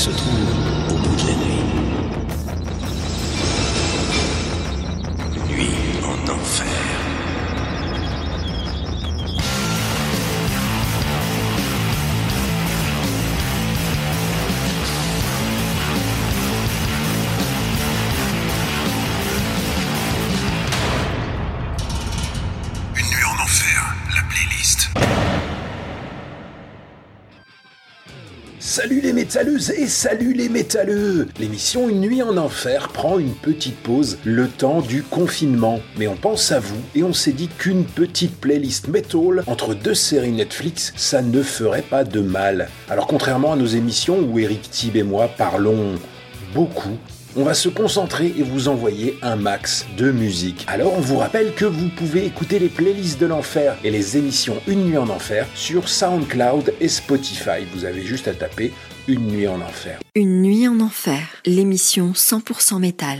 se trouve et salut les métalleux L'émission Une nuit en enfer prend une petite pause le temps du confinement. Mais on pense à vous et on s'est dit qu'une petite playlist metal entre deux séries Netflix, ça ne ferait pas de mal. Alors contrairement à nos émissions où Eric Thib et moi parlons beaucoup, on va se concentrer et vous envoyer un max de musique. Alors on vous rappelle que vous pouvez écouter les playlists de l'enfer et les émissions Une nuit en enfer sur SoundCloud et Spotify. Vous avez juste à taper Une nuit en enfer. Une nuit en enfer, l'émission 100% métal.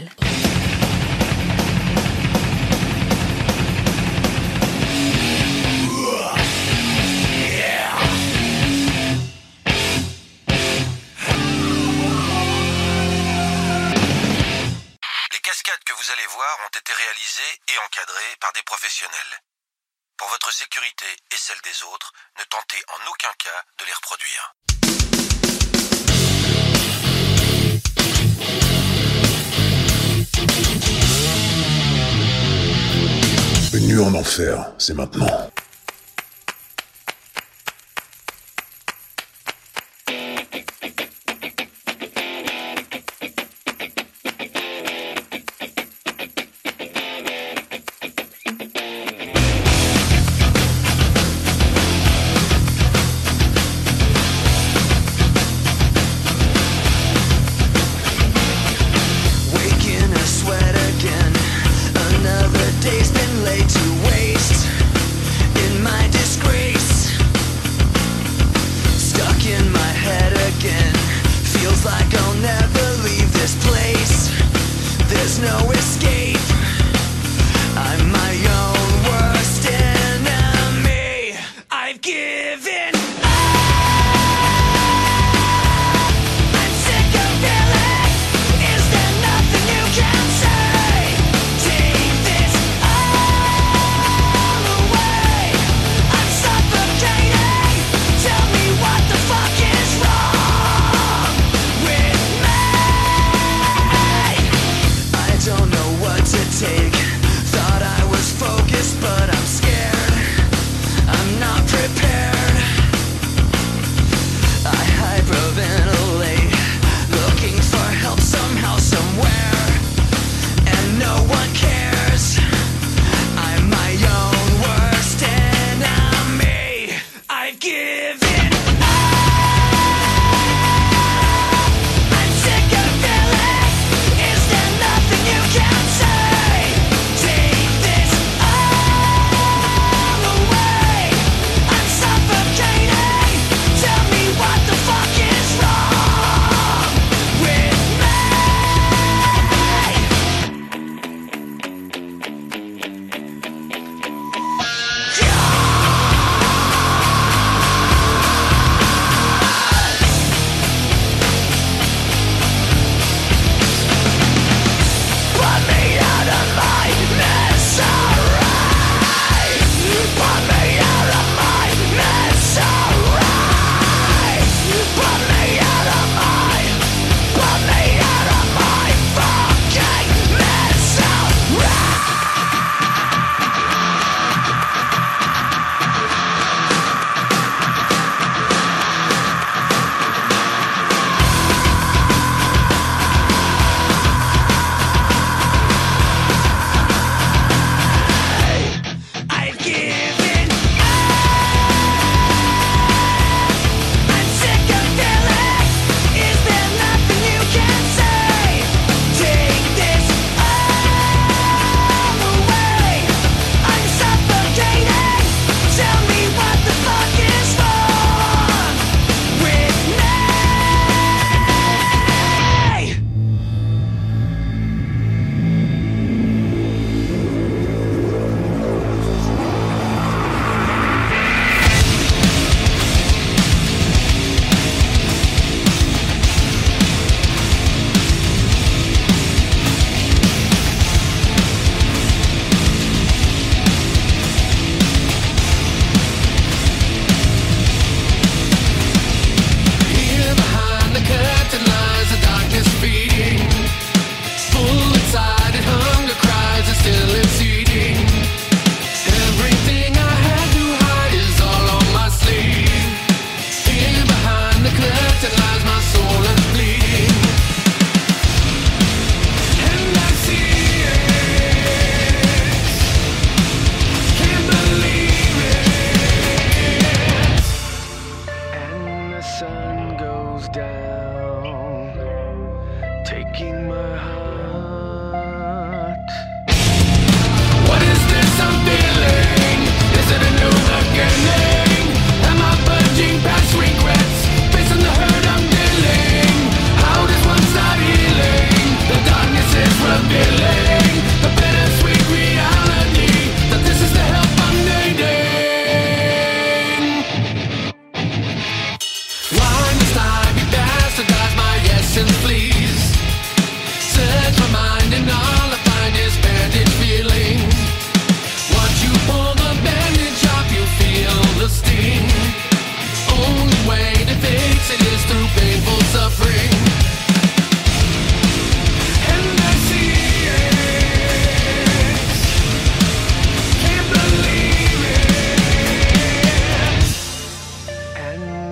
Les cascades que vous allez voir ont été réalisées et encadrées par des professionnels. Pour votre sécurité et celle des autres, ne tentez en aucun cas de les reproduire. Nuit en enfer, c'est maintenant.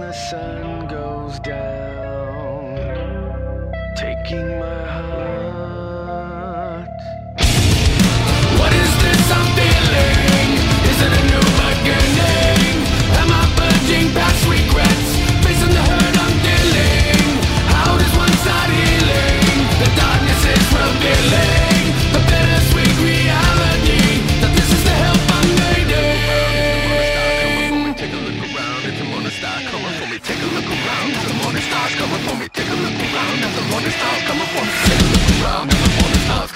the sun goes down, taking my heart.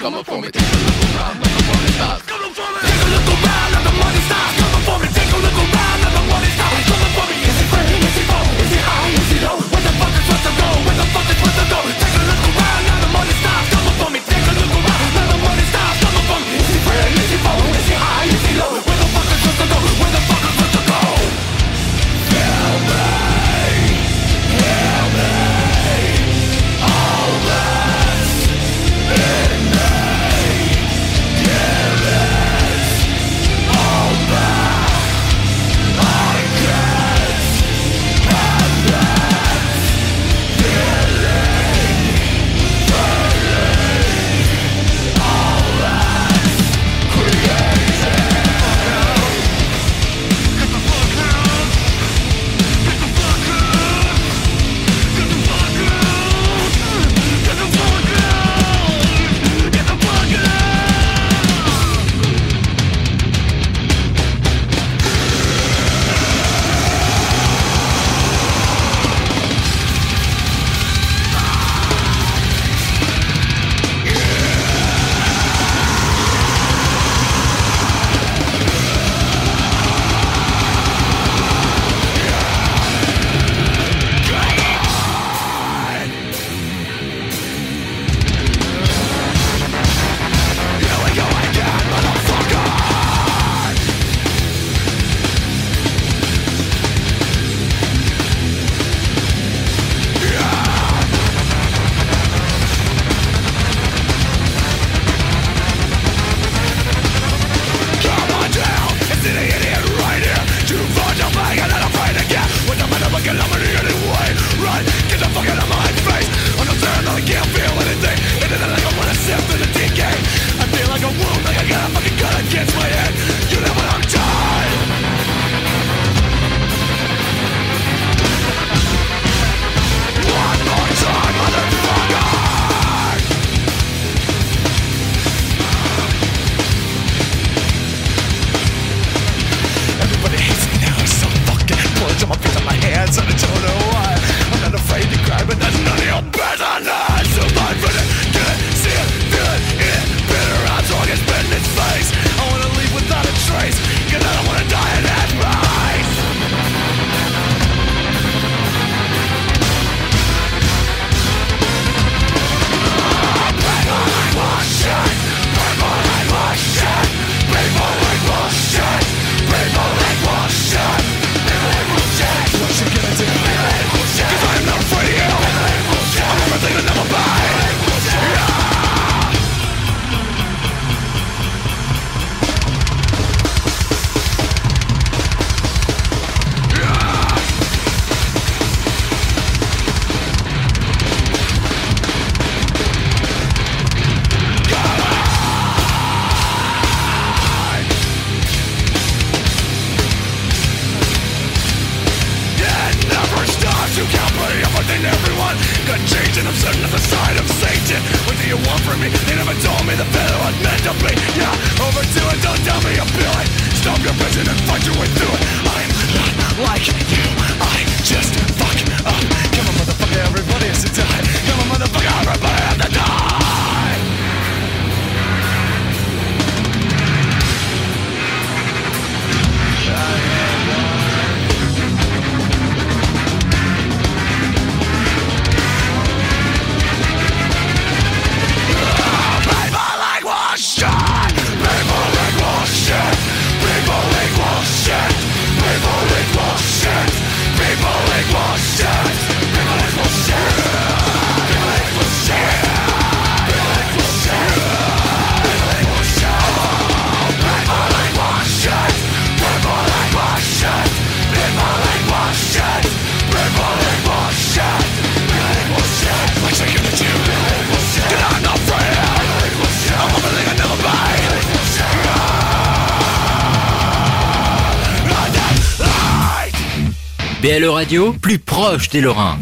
Come on, for me, take a look around like a rolling stars. Come on, for me! LE Radio, plus proche des Lorrains.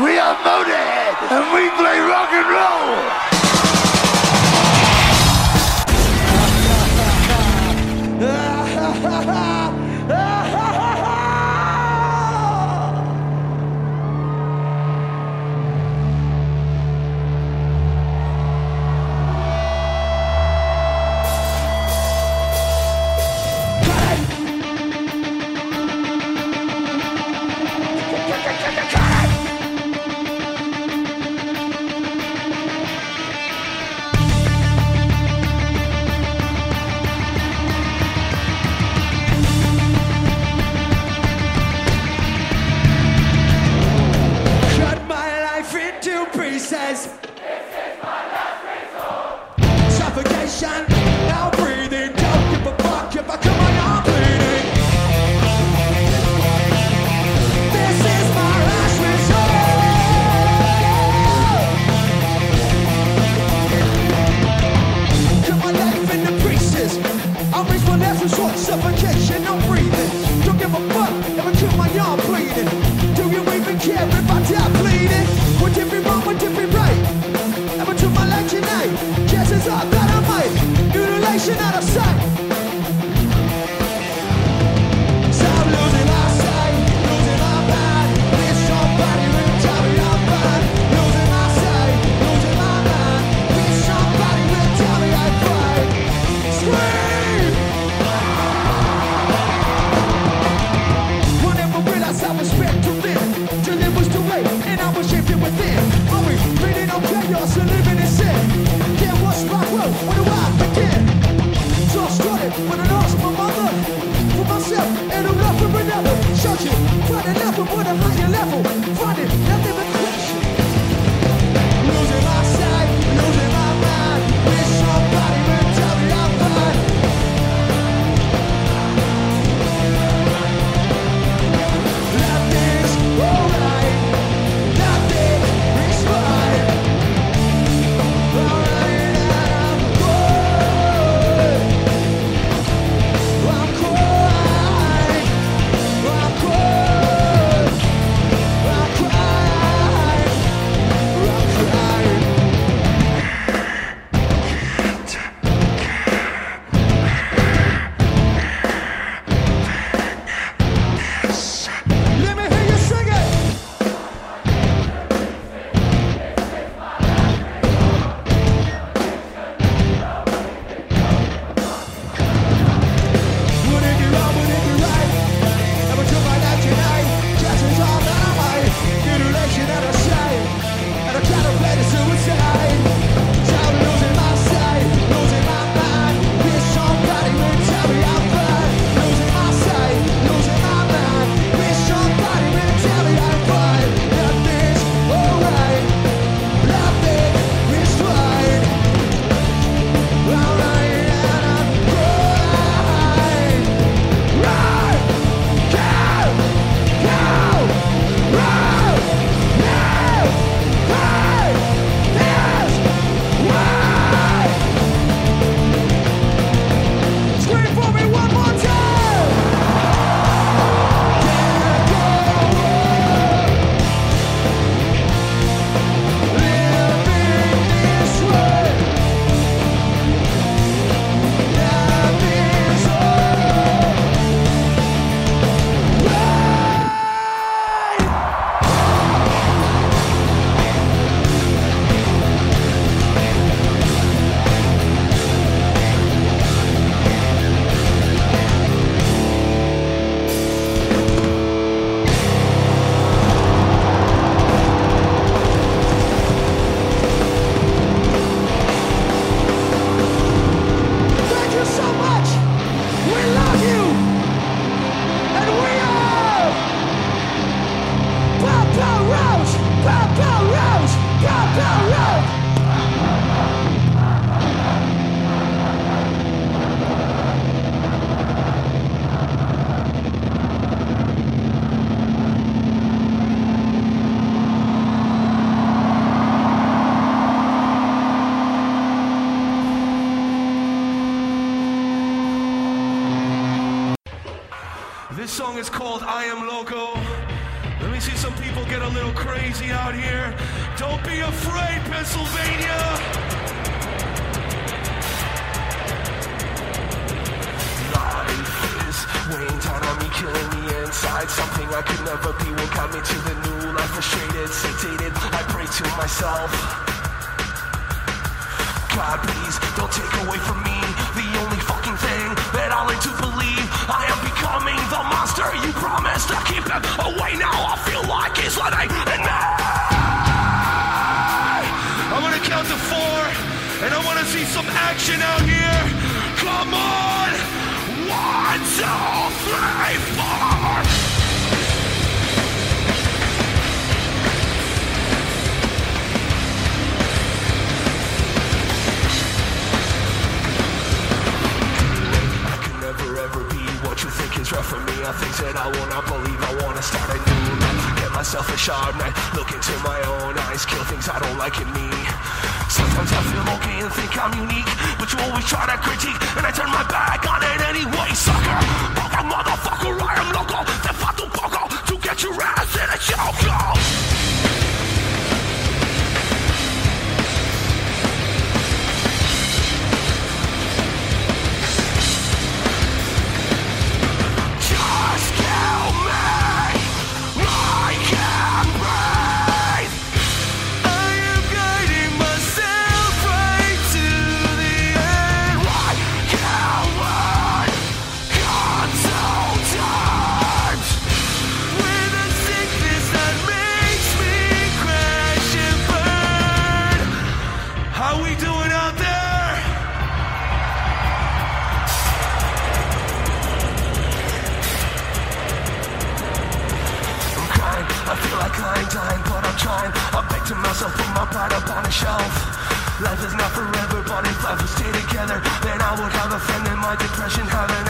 We are Motorhead, and we play rock and roll. my shelf. Life is not forever, but If life would stay together, then I would have a friend in my depression having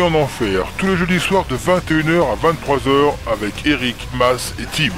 En Enfer, tous les jeudis soirs de 21h à 23h avec Eric, Mas et Tib.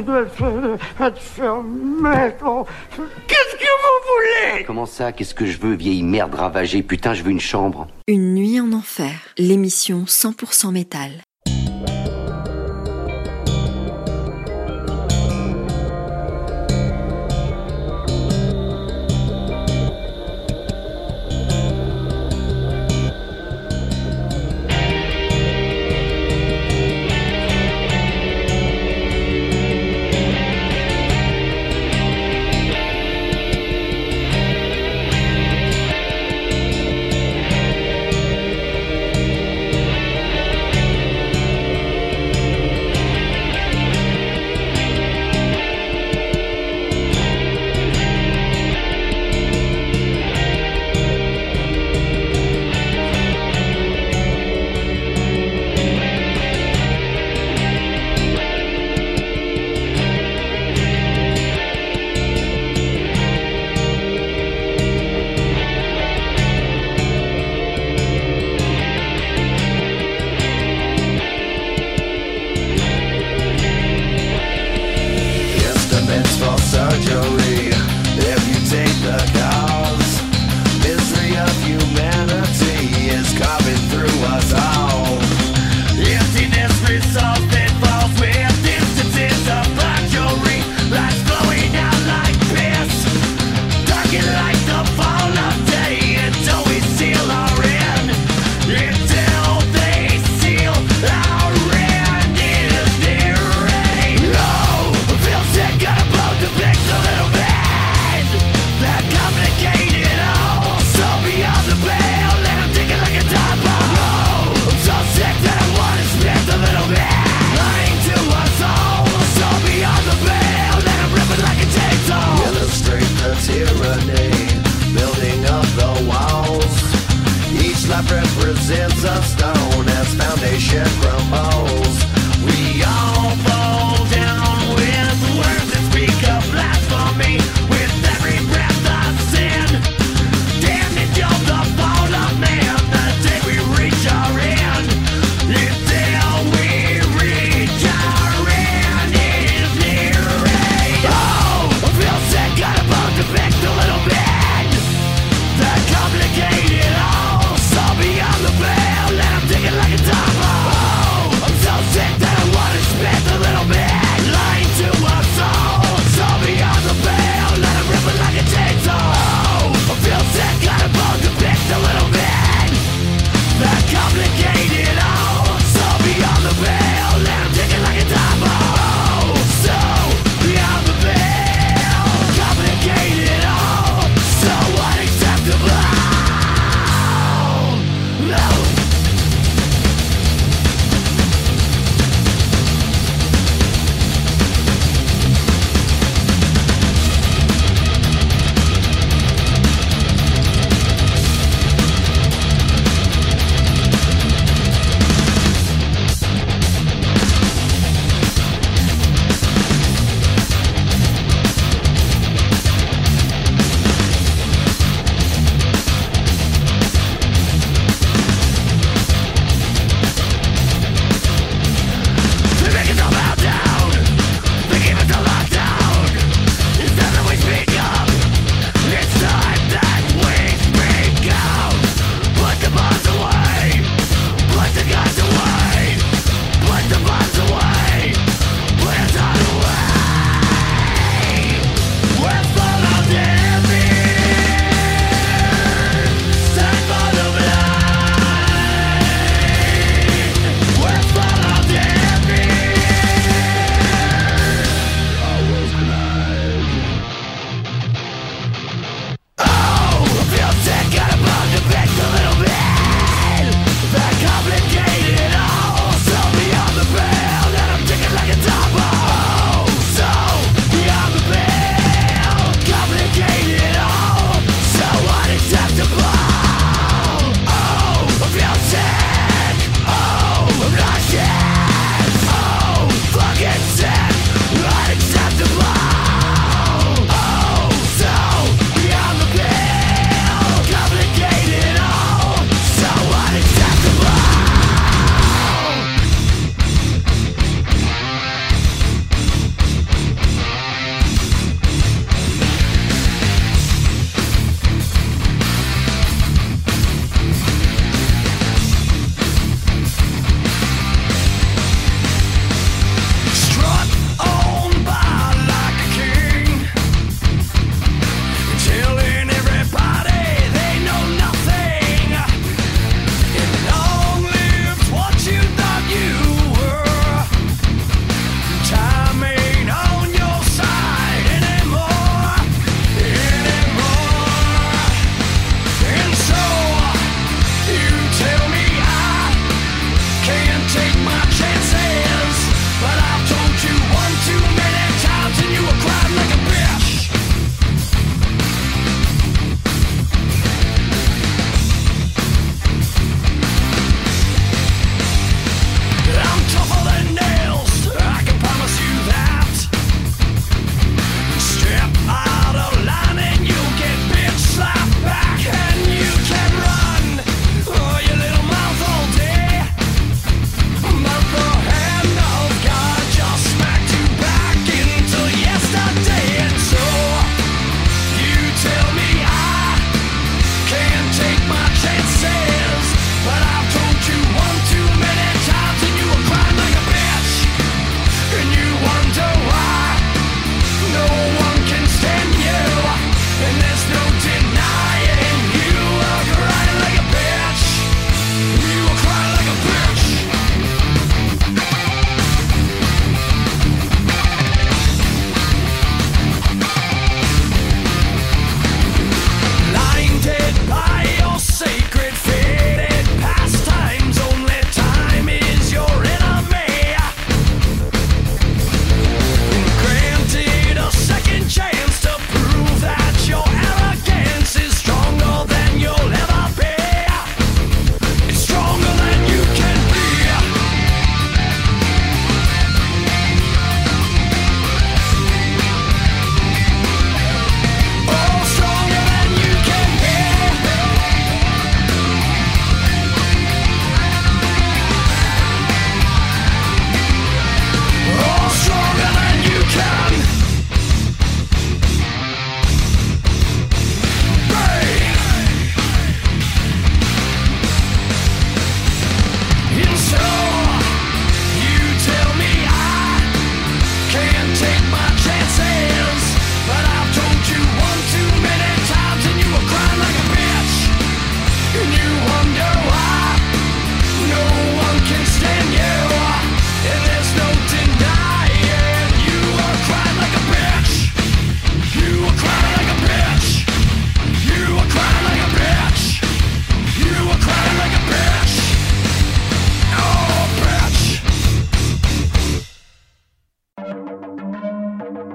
Qu'est-ce que vous voulez? Comment ça? Qu'est-ce que je veux, vieille merde ravagée? Putain, je veux une chambre. Une nuit en enfer, l'émission 100% métal. surgery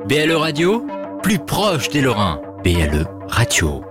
BLE Radio, plus proche des Lorrains. BLE Radio.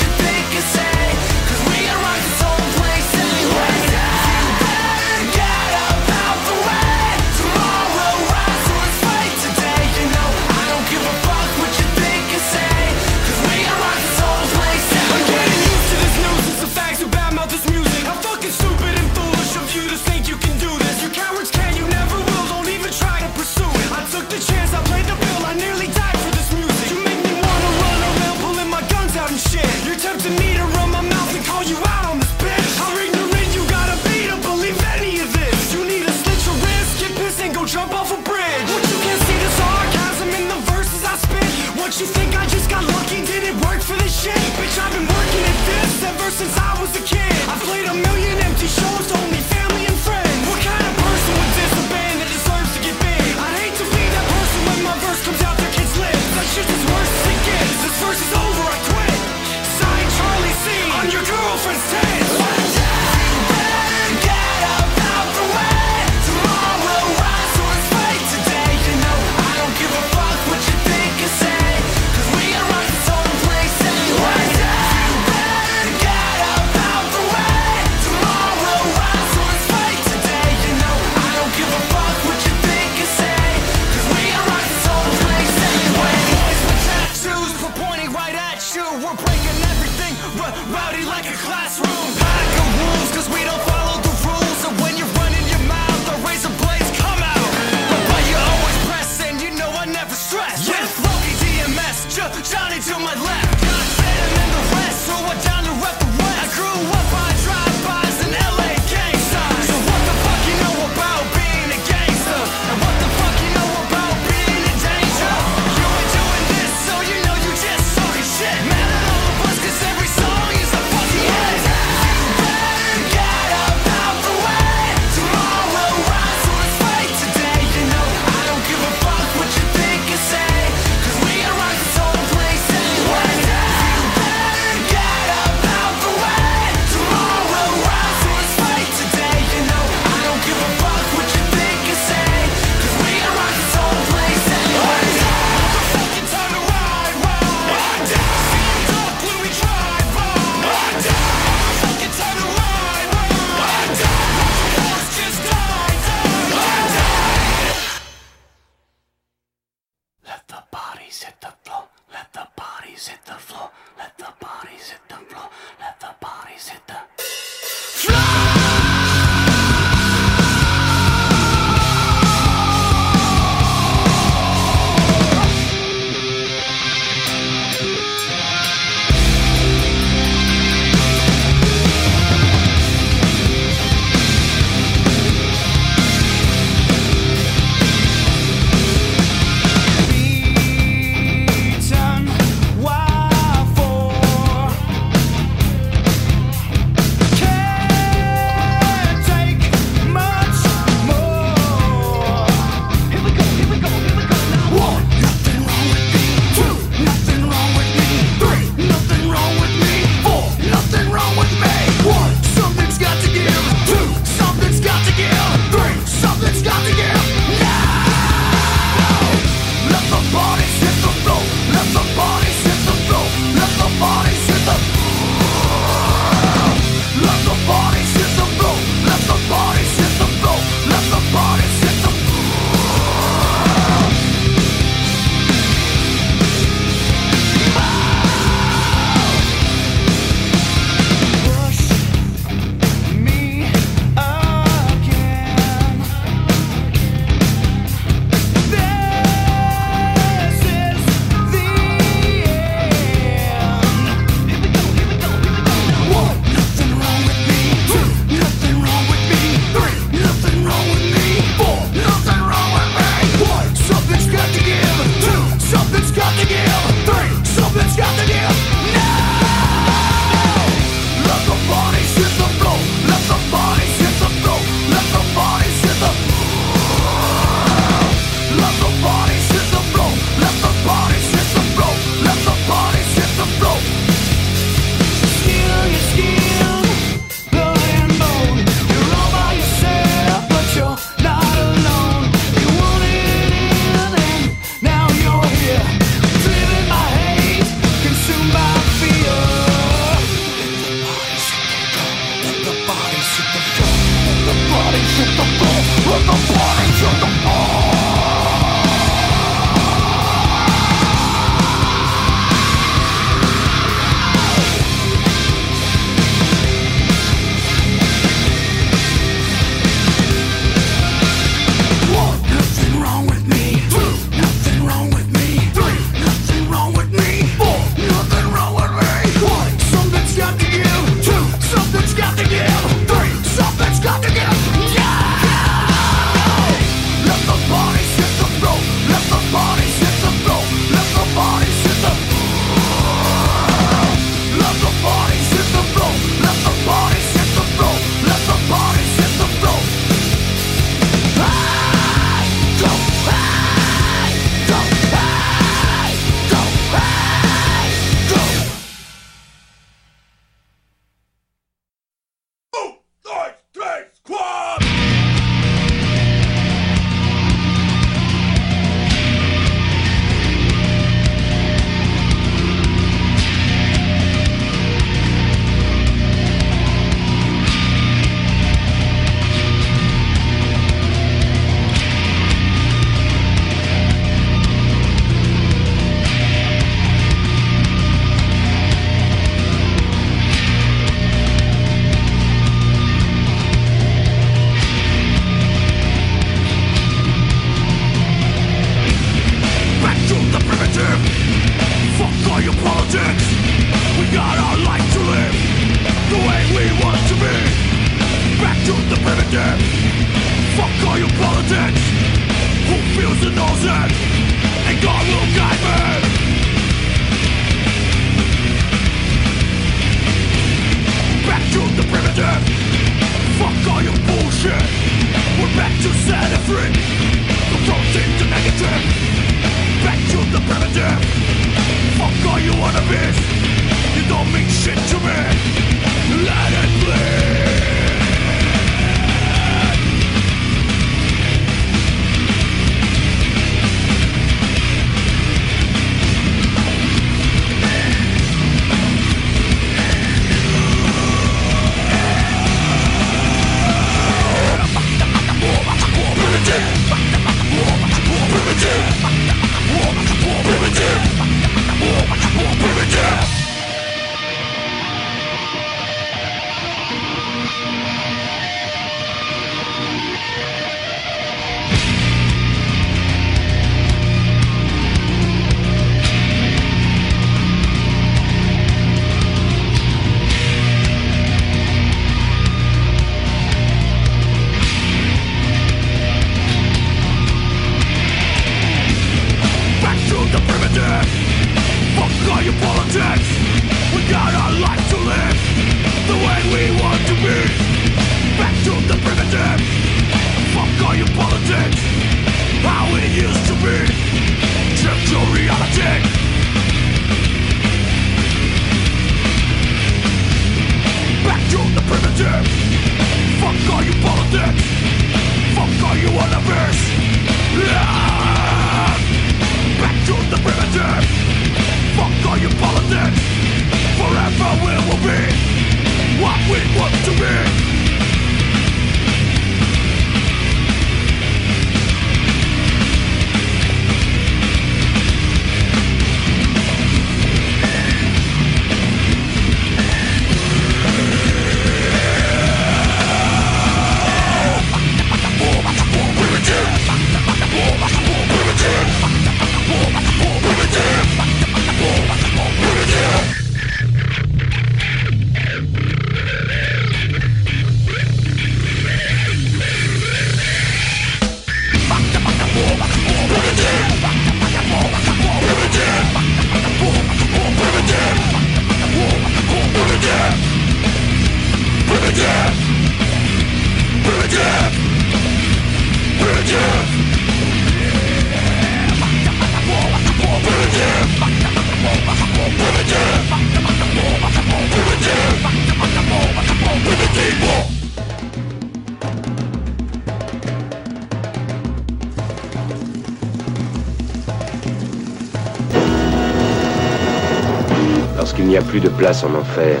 place en enfer,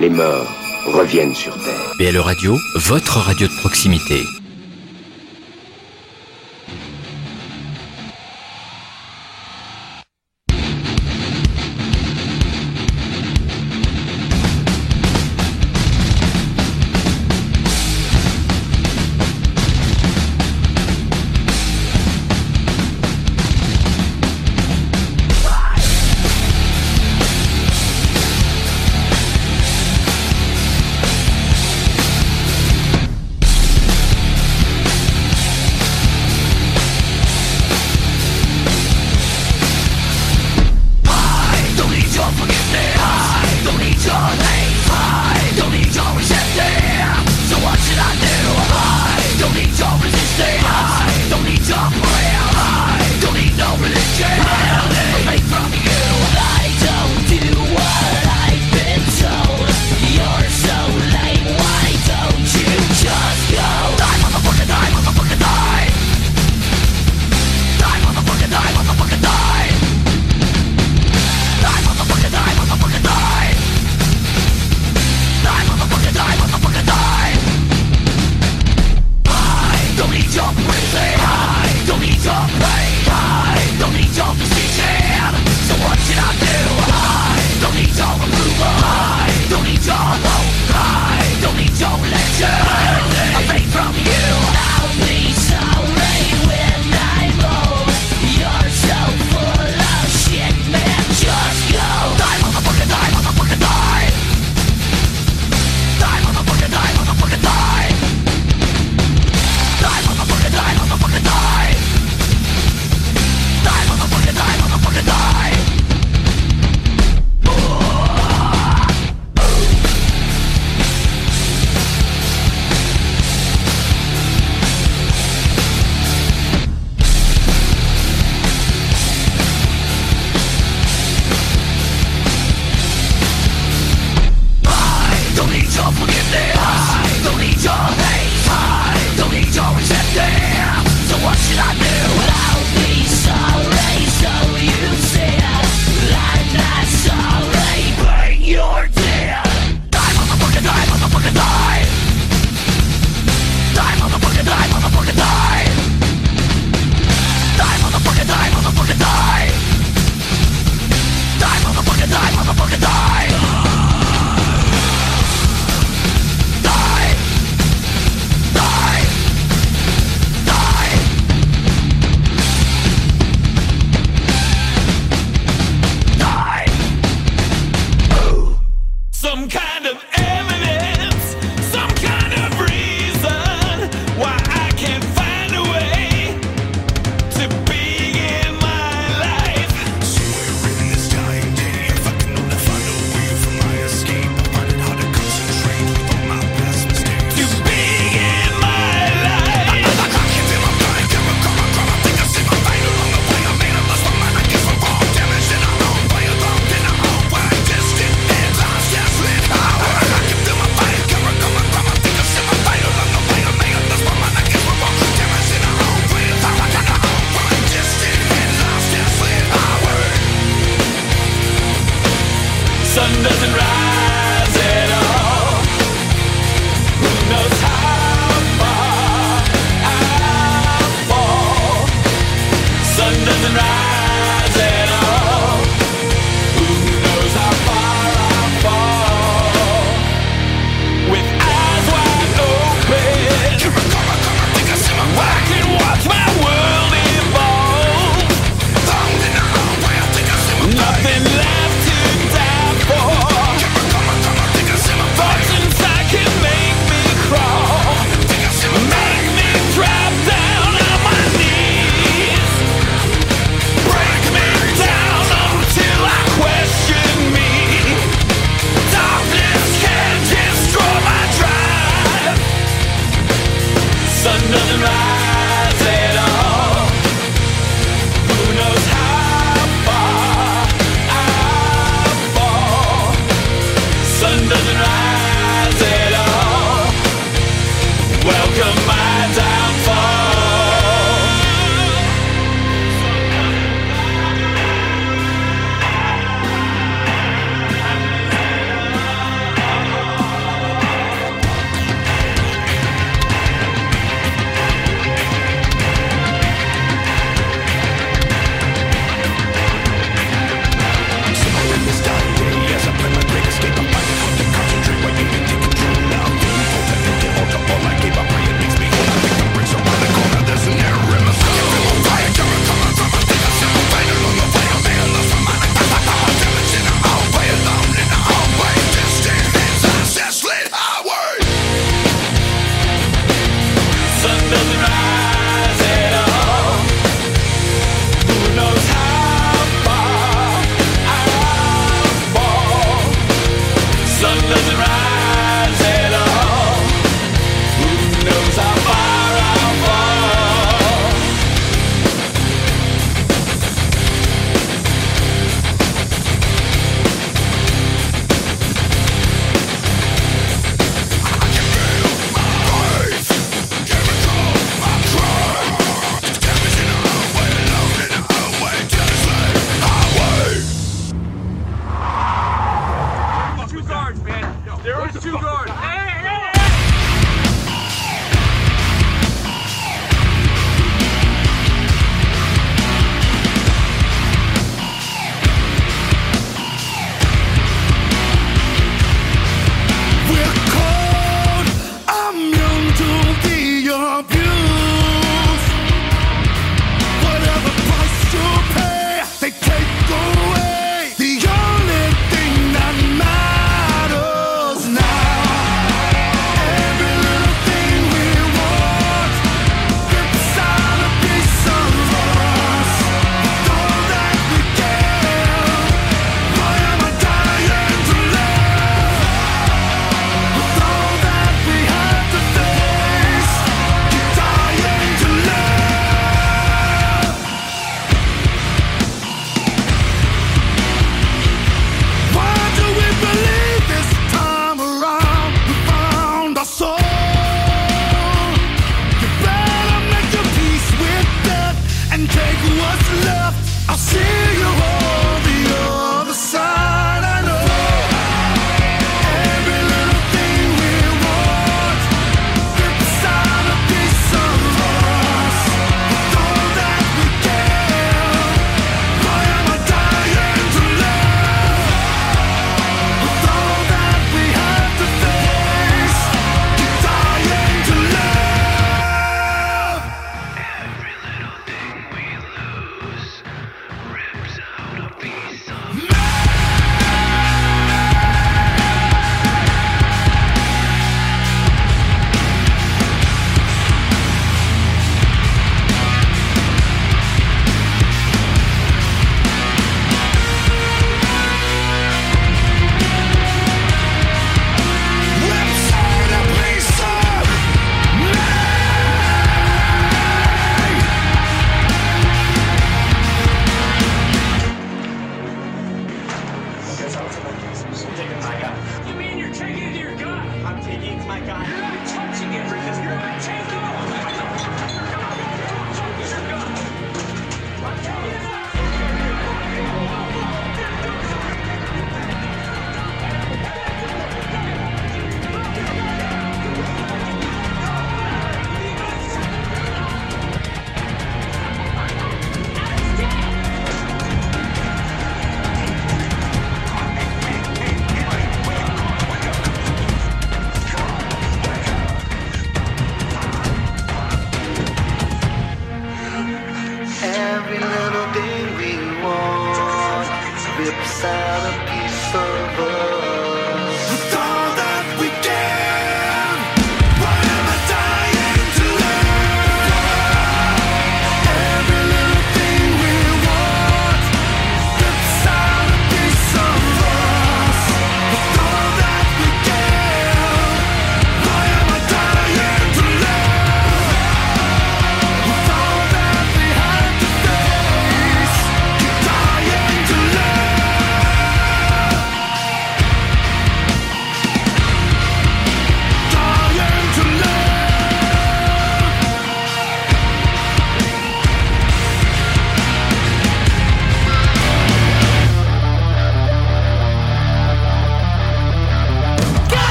les morts reviennent sur Terre. BL Radio, votre radio de proximité.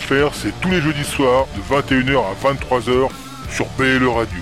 L'enfer, c'est tous les jeudis soirs de 21h à 23h sur PLE Radio.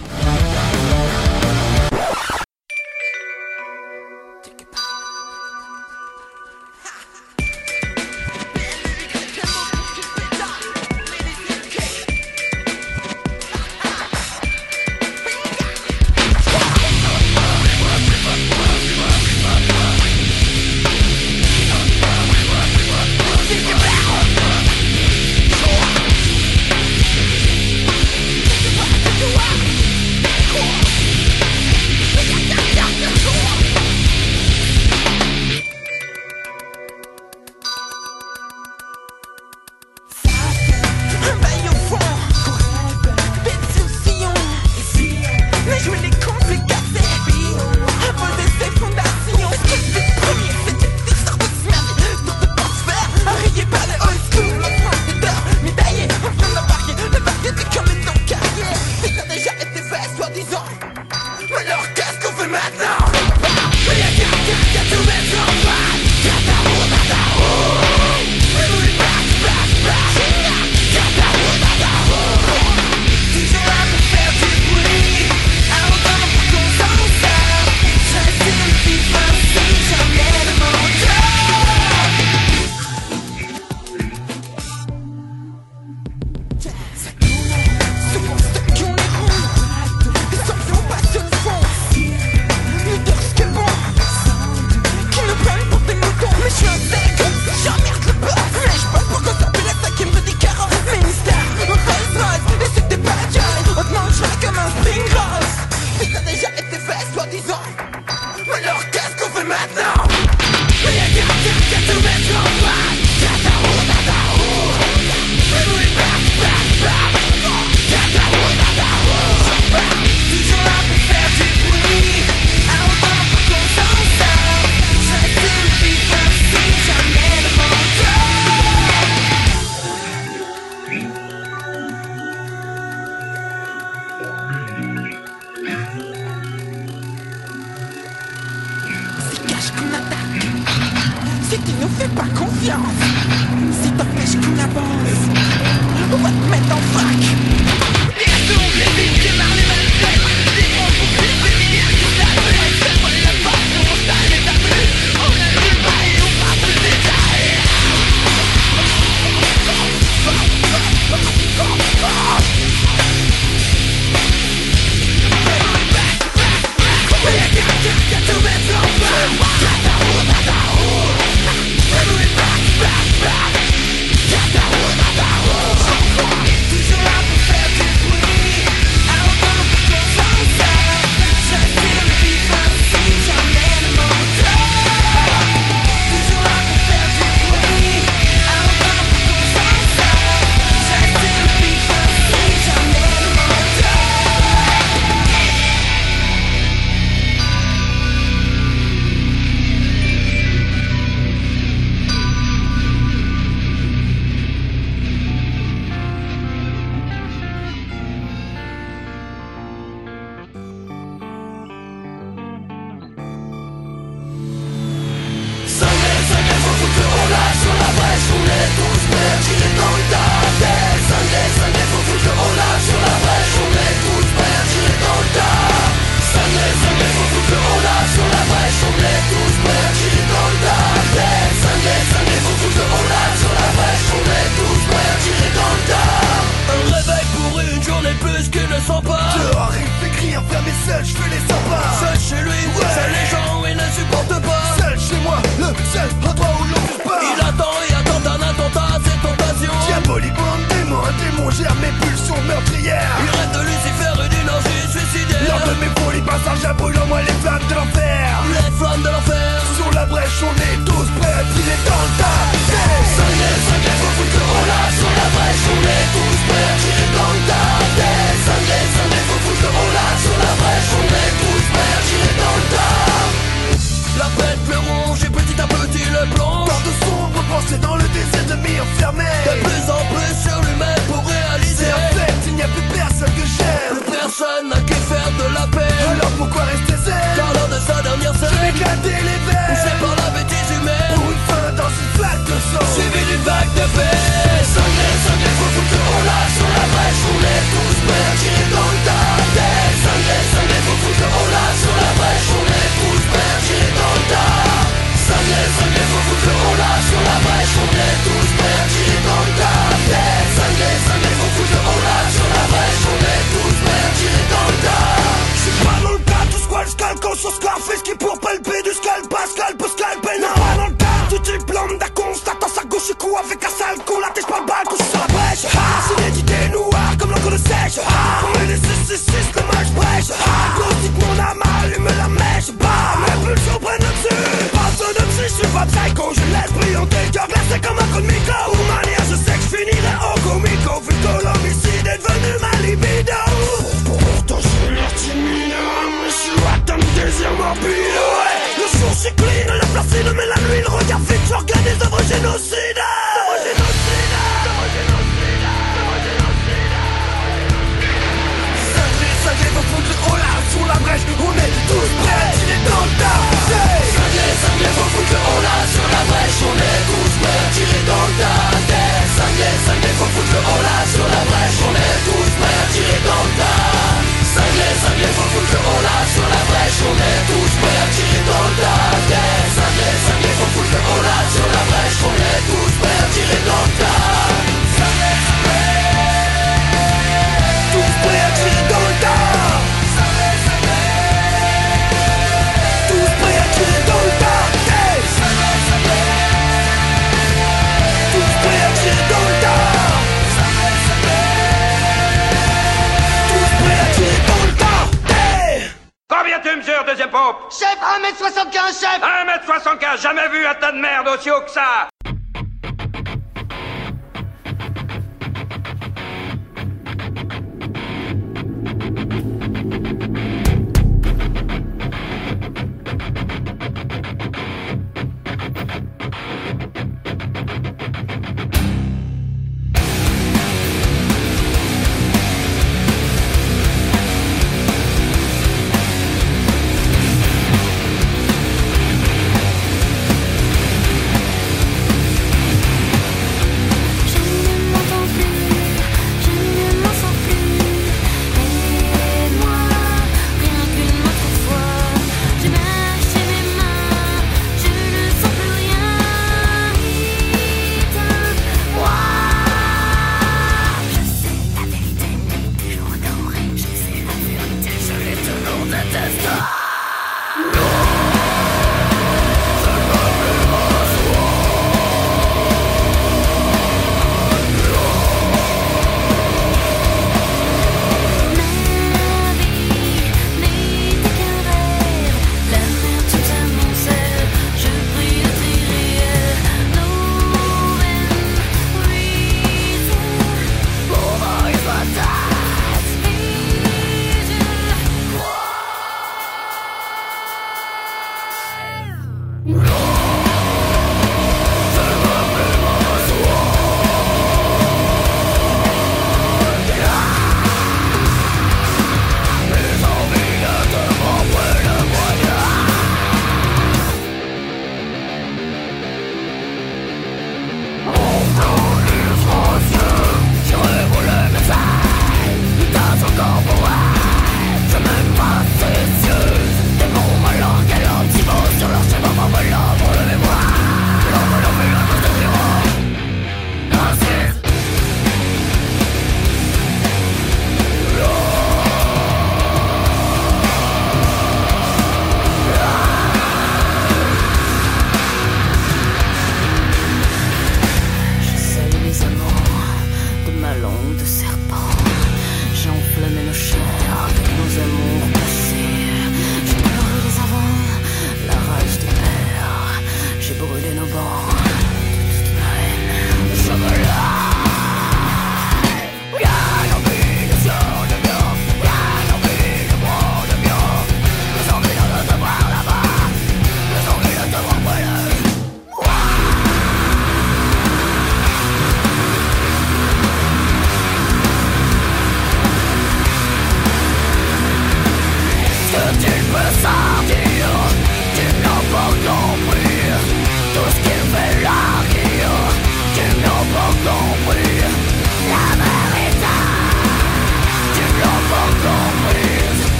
De merde aussi haut que ça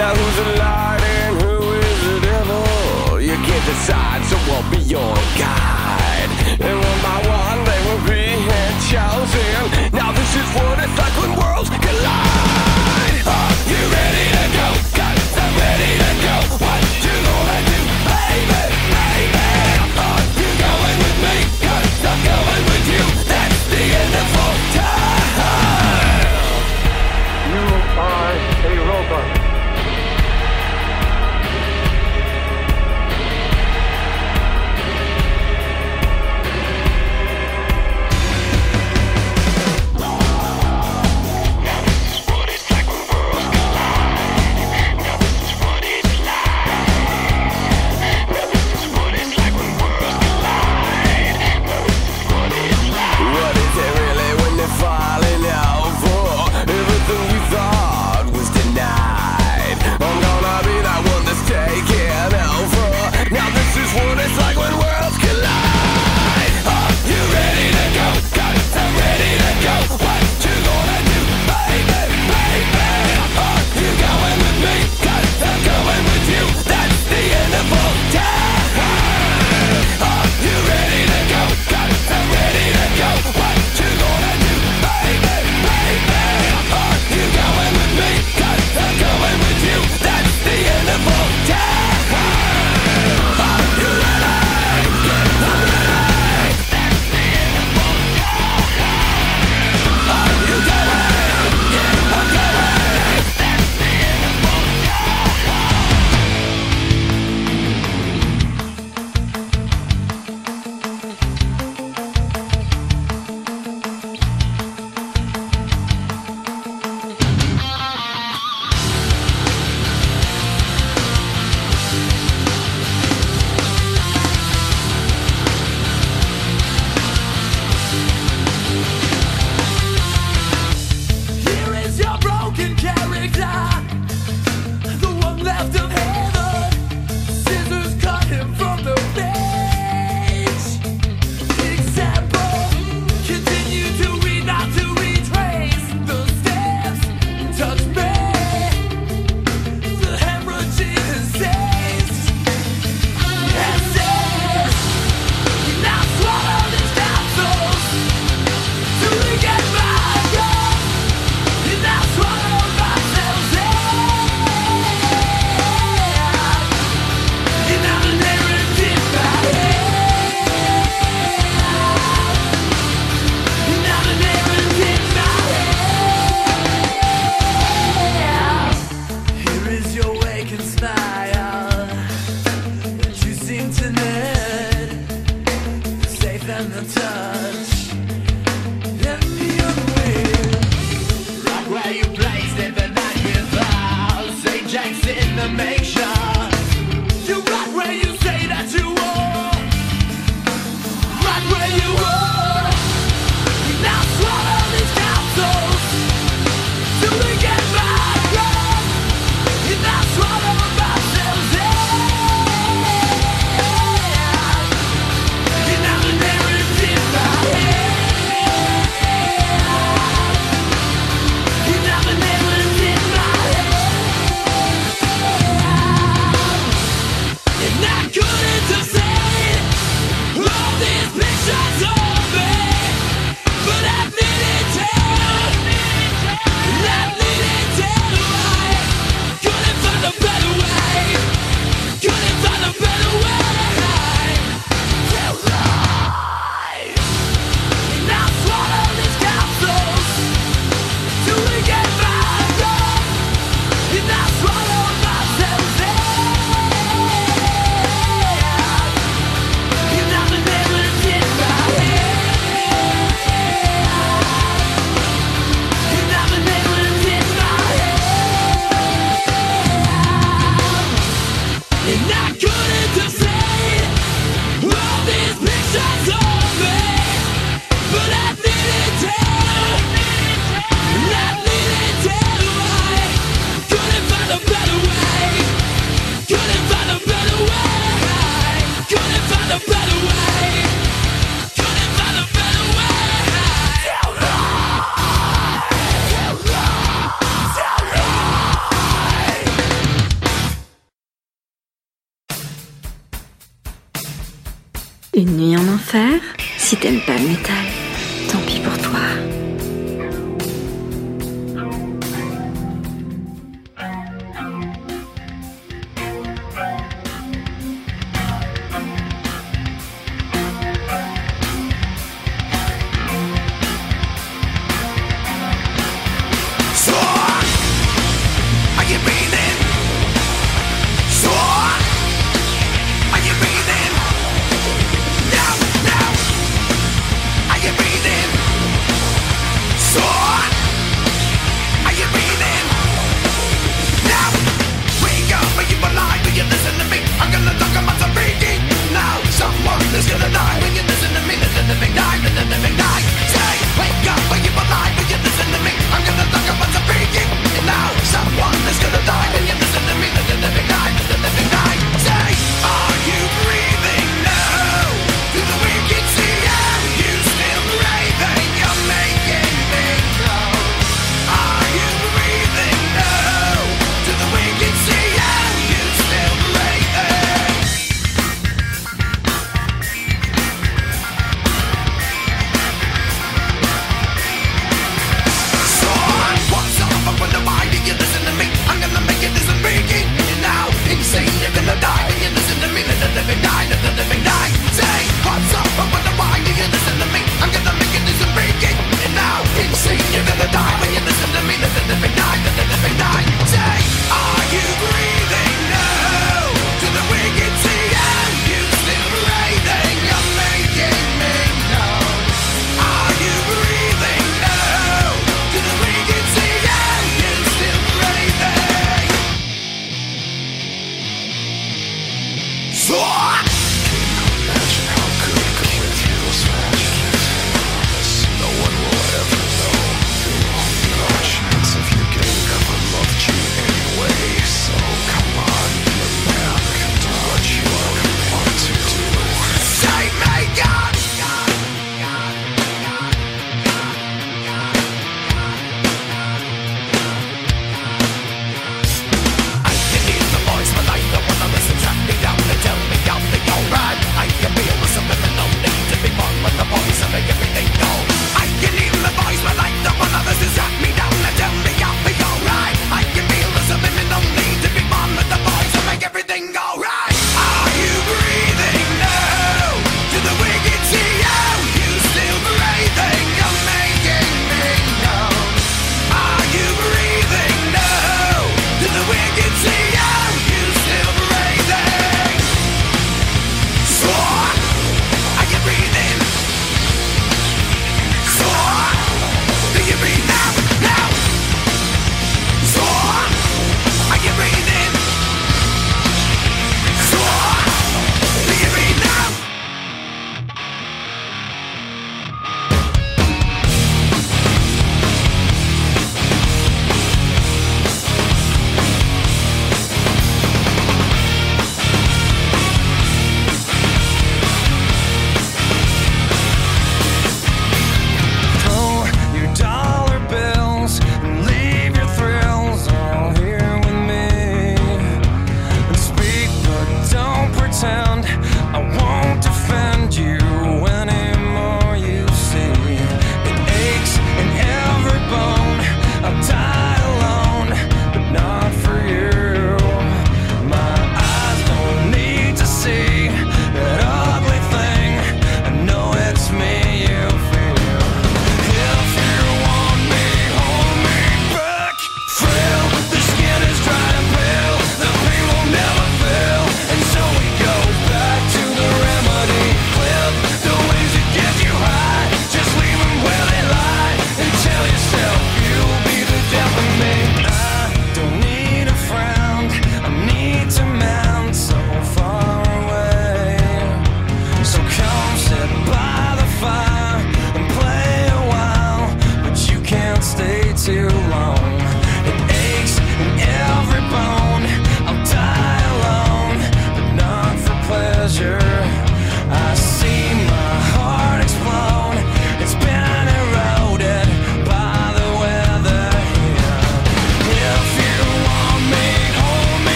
Now who's a light and who is the devil? You can't decide, so I'll be your guide. And one by one, they will be chosen. Now this is what it's like when worlds collide. in the makeshift.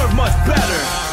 deserve much better.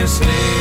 this name.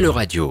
BLE Radio.